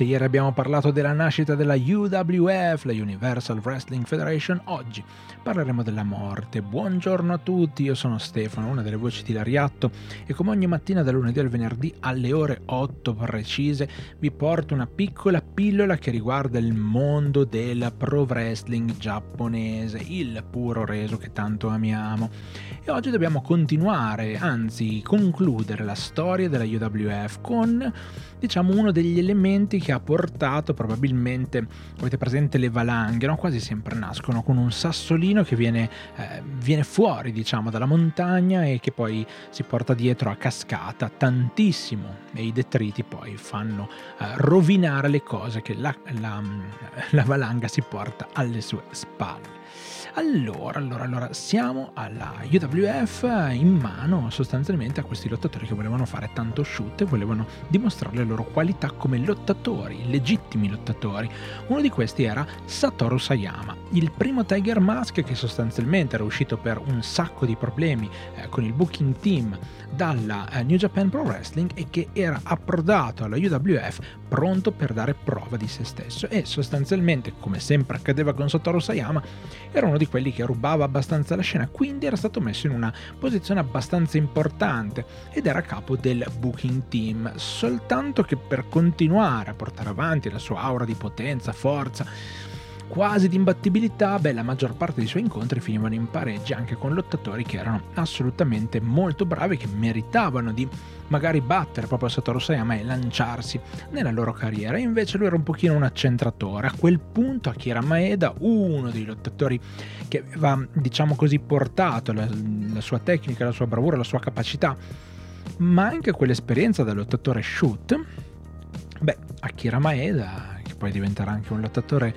Se ieri abbiamo parlato della nascita della UWF, la Universal Wrestling Federation, oggi parleremo della morte. Buongiorno a tutti, io sono Stefano, una delle voci di Lariatto e come ogni mattina dal lunedì al venerdì alle ore 8 precise vi porto una piccola pillola che riguarda il mondo del pro wrestling giapponese, il puro reso che tanto amiamo. E oggi dobbiamo continuare, anzi concludere la storia della UWF con diciamo uno degli elementi che ha portato probabilmente, avete presente le valanghe, no? quasi sempre nascono con un sassolino che viene, eh, viene fuori diciamo dalla montagna e che poi si porta dietro a cascata tantissimo e i detriti poi fanno eh, rovinare le cose che la, la, la valanga si porta alle sue spalle. Allora, allora, allora, siamo alla UWF in mano sostanzialmente a questi lottatori che volevano fare tanto shoot e volevano dimostrare le loro qualità come lottatori, legittimi lottatori. Uno di questi era Satoru Sayama, il primo Tiger Mask che sostanzialmente era uscito per un sacco di problemi eh, con il booking team dalla eh, New Japan Pro Wrestling e che era approdato alla UWF pronto per dare prova di se stesso e sostanzialmente, come sempre accadeva con Satoru Sayama, era uno di quelli che rubava abbastanza la scena, quindi era stato messo in una posizione abbastanza importante ed era capo del booking team, soltanto che per continuare a portare avanti la sua aura di potenza, forza, quasi di imbattibilità, beh, la maggior parte dei suoi incontri finivano in pareggi anche con lottatori che erano assolutamente molto bravi, che meritavano di magari battere proprio Satoru Sayama e lanciarsi nella loro carriera. invece lui era un pochino un accentratore. A quel punto Akira Maeda, uno dei lottatori che aveva, diciamo così, portato la, la sua tecnica, la sua bravura, la sua capacità, ma anche quell'esperienza da lottatore shoot, Akira Maeda, che poi diventerà anche un lottatore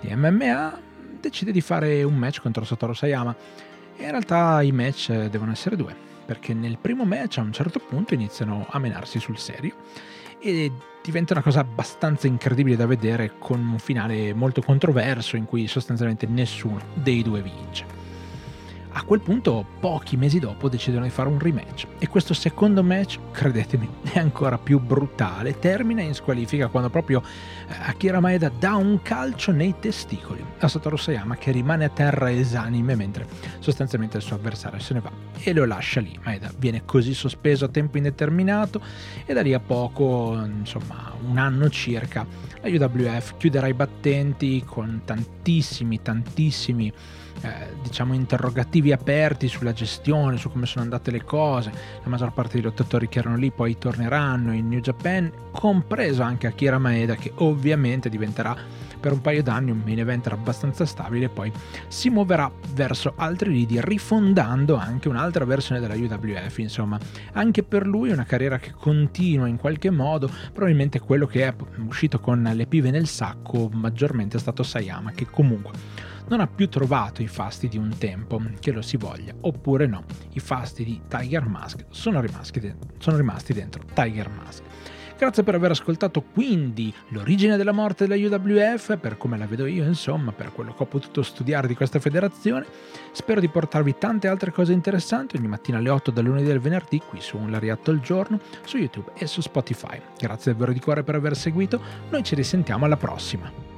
di MMA decide di fare un match contro Satoru Sayama. E in realtà i match devono essere due, perché nel primo match a un certo punto iniziano a menarsi sul serio e diventa una cosa abbastanza incredibile da vedere con un finale molto controverso in cui sostanzialmente nessuno dei due vince. A quel punto, pochi mesi dopo, decidono di fare un rematch e questo secondo match, credetemi, è ancora più brutale, termina in squalifica quando proprio eh, Akira Maeda dà un calcio nei testicoli a Satoru Sayama che rimane a terra esanime mentre sostanzialmente il suo avversario se ne va e lo lascia lì. Maeda viene così sospeso a tempo indeterminato e da lì a poco, insomma, un anno circa, la UWF chiuderà i battenti con tantissimi, tantissimi eh, diciamo interrogativi aperti sulla gestione, su come sono andate le cose. La maggior parte dei lottatori che erano lì poi torneranno in New Japan, compreso anche Akira Maeda che ovviamente diventerà per un paio d'anni un main eventer abbastanza stabile, poi si muoverà verso altri lidi, rifondando anche un'altra versione della UWF. Insomma, anche per lui una carriera che continua in qualche modo. Probabilmente quello che è uscito con le pive nel sacco maggiormente è stato Sayama, che comunque non ha più trovato i fasti di un tempo, che lo si voglia, oppure no, i fasti di Tiger Mask sono rimasti, de- sono rimasti dentro Tiger Mask. Grazie per aver ascoltato quindi l'origine della morte della UWF, per come la vedo io, insomma, per quello che ho potuto studiare di questa federazione. Spero di portarvi tante altre cose interessanti ogni mattina alle 8 dal lunedì al venerdì qui su Un Lariatto al giorno, su YouTube e su Spotify. Grazie davvero di cuore per aver seguito, noi ci risentiamo alla prossima.